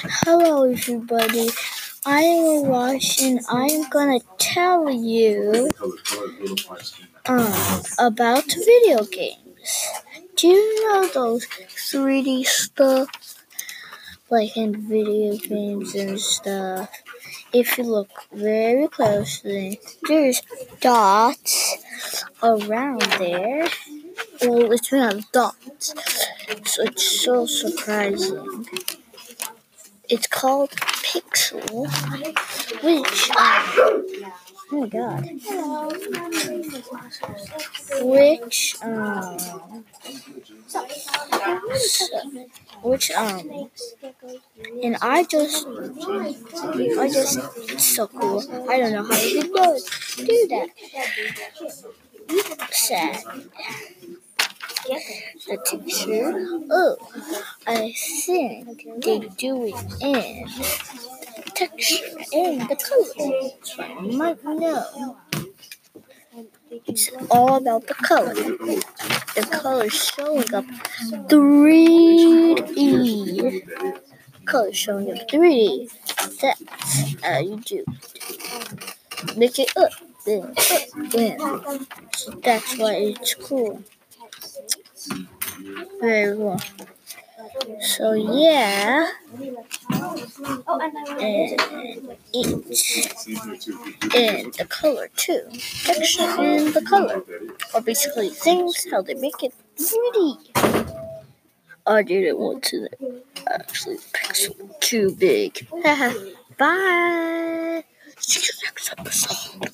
Hello, everybody. I am Wash, and I am gonna tell you um, about video games. Do you know those 3D stuff, like in video games and stuff? If you look very closely, there's dots around there. Well, it's not dots, so it's so surprising. It's called Pixel, which oh my god, which um, which um, and I just, I just, so cool. I don't know how to do, do that. Sad. The teacher. Oh, I think they do it in texture and the color. I might know. It's all about the color. The color showing up 3D. Color showing up 3D. That's how you do it. Make it up, then up, then. That's why it's cool. Very well. So yeah, and it and the color too, texture and the color are basically things how they make it 3D. I didn't want to actually pixel too big. Bye. See you next episode.